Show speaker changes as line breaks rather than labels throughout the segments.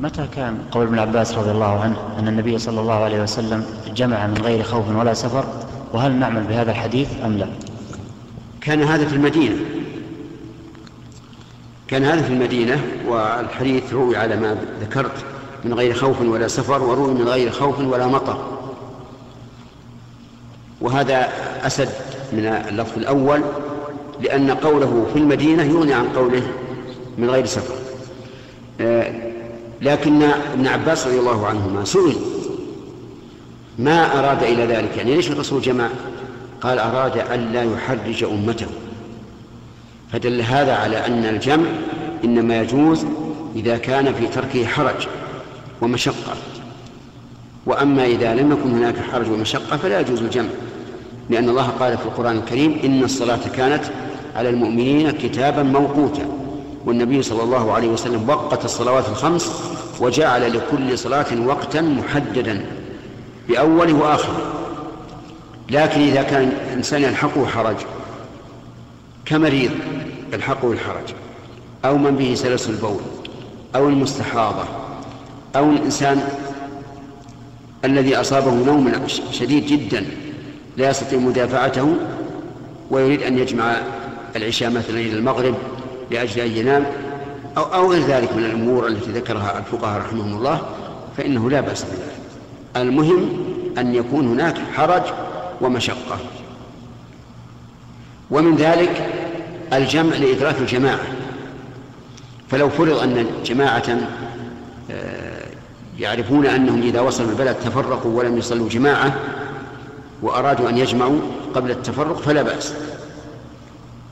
متى كان قول ابن عباس رضي الله عنه أن النبي صلى الله عليه وسلم جمع من غير خوف ولا سفر؟ وهل نعمل بهذا الحديث أم لا؟
كان هذا في المدينة. كان هذا في المدينة والحديث روي على ما ذكرت من غير خوف ولا سفر وروي من غير خوف ولا مطر. وهذا أسد من اللفظ الأول لأن قوله في المدينة يغني عن قوله من غير سفر. آه، لكن ابن عباس رضي الله عنهما سئل ما أراد إلى ذلك؟ يعني ليش الرسول جمع؟ قال أراد ألا يحرج أمته. فدل هذا على أن الجمع إنما يجوز إذا كان في تركه حرج ومشقة. وأما إذا لم يكن هناك حرج ومشقة فلا يجوز الجمع لأن الله قال في القرآن الكريم إن الصلاة كانت على المؤمنين كتابا موقوتا. والنبي صلى الله عليه وسلم وقت الصلوات الخمس وجعل لكل صلاة وقتا محددا بأوله وآخره لكن إذا كان الإنسان يلحقه حرج كمريض يلحقه الحرج أو من به سلس البول أو المستحاضة أو الإنسان الذي أصابه نوم شديد جدا لا يستطيع مدافعته ويريد أن يجمع العشاء مثلا إلى المغرب لأجل أن ينام أو, أو غير ذلك من الأمور التي ذكرها الفقهاء رحمهم الله فإنه لا بأس بذلك. المهم أن يكون هناك حرج ومشقة. ومن ذلك الجمع لإدراك الجماعة. فلو فرض أن جماعة آه، يعرفون أنهم إذا وصلوا البلد تفرقوا ولم يصلوا جماعة وأرادوا أن يجمعوا قبل التفرق فلا بأس.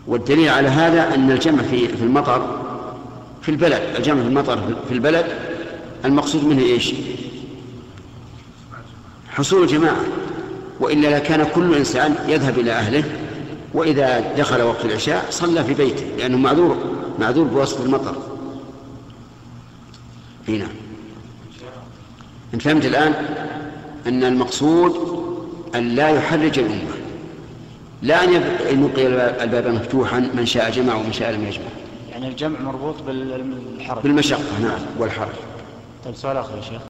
والدليل على هذا أن الجمع في في المطر في البلد الجمع في المطر في البلد المقصود منه إيش؟ حصول الجماعة. وإلا لكان كل إنسان يذهب إلى أهله وإذا دخل وقت العشاء صلى في بيته لأنه معذور معذور بواسطة المطر. هنا. انت فهمت الآن؟ أن المقصود أن لا يحرج الأمة. لا أن يبقي الباب مفتوحا من شاء جمع ومن شاء لم يجمع.
يعني الجمع مربوط بالحرج
بالمشقة نعم والحرج
طيب سؤال آخر يا شيخ.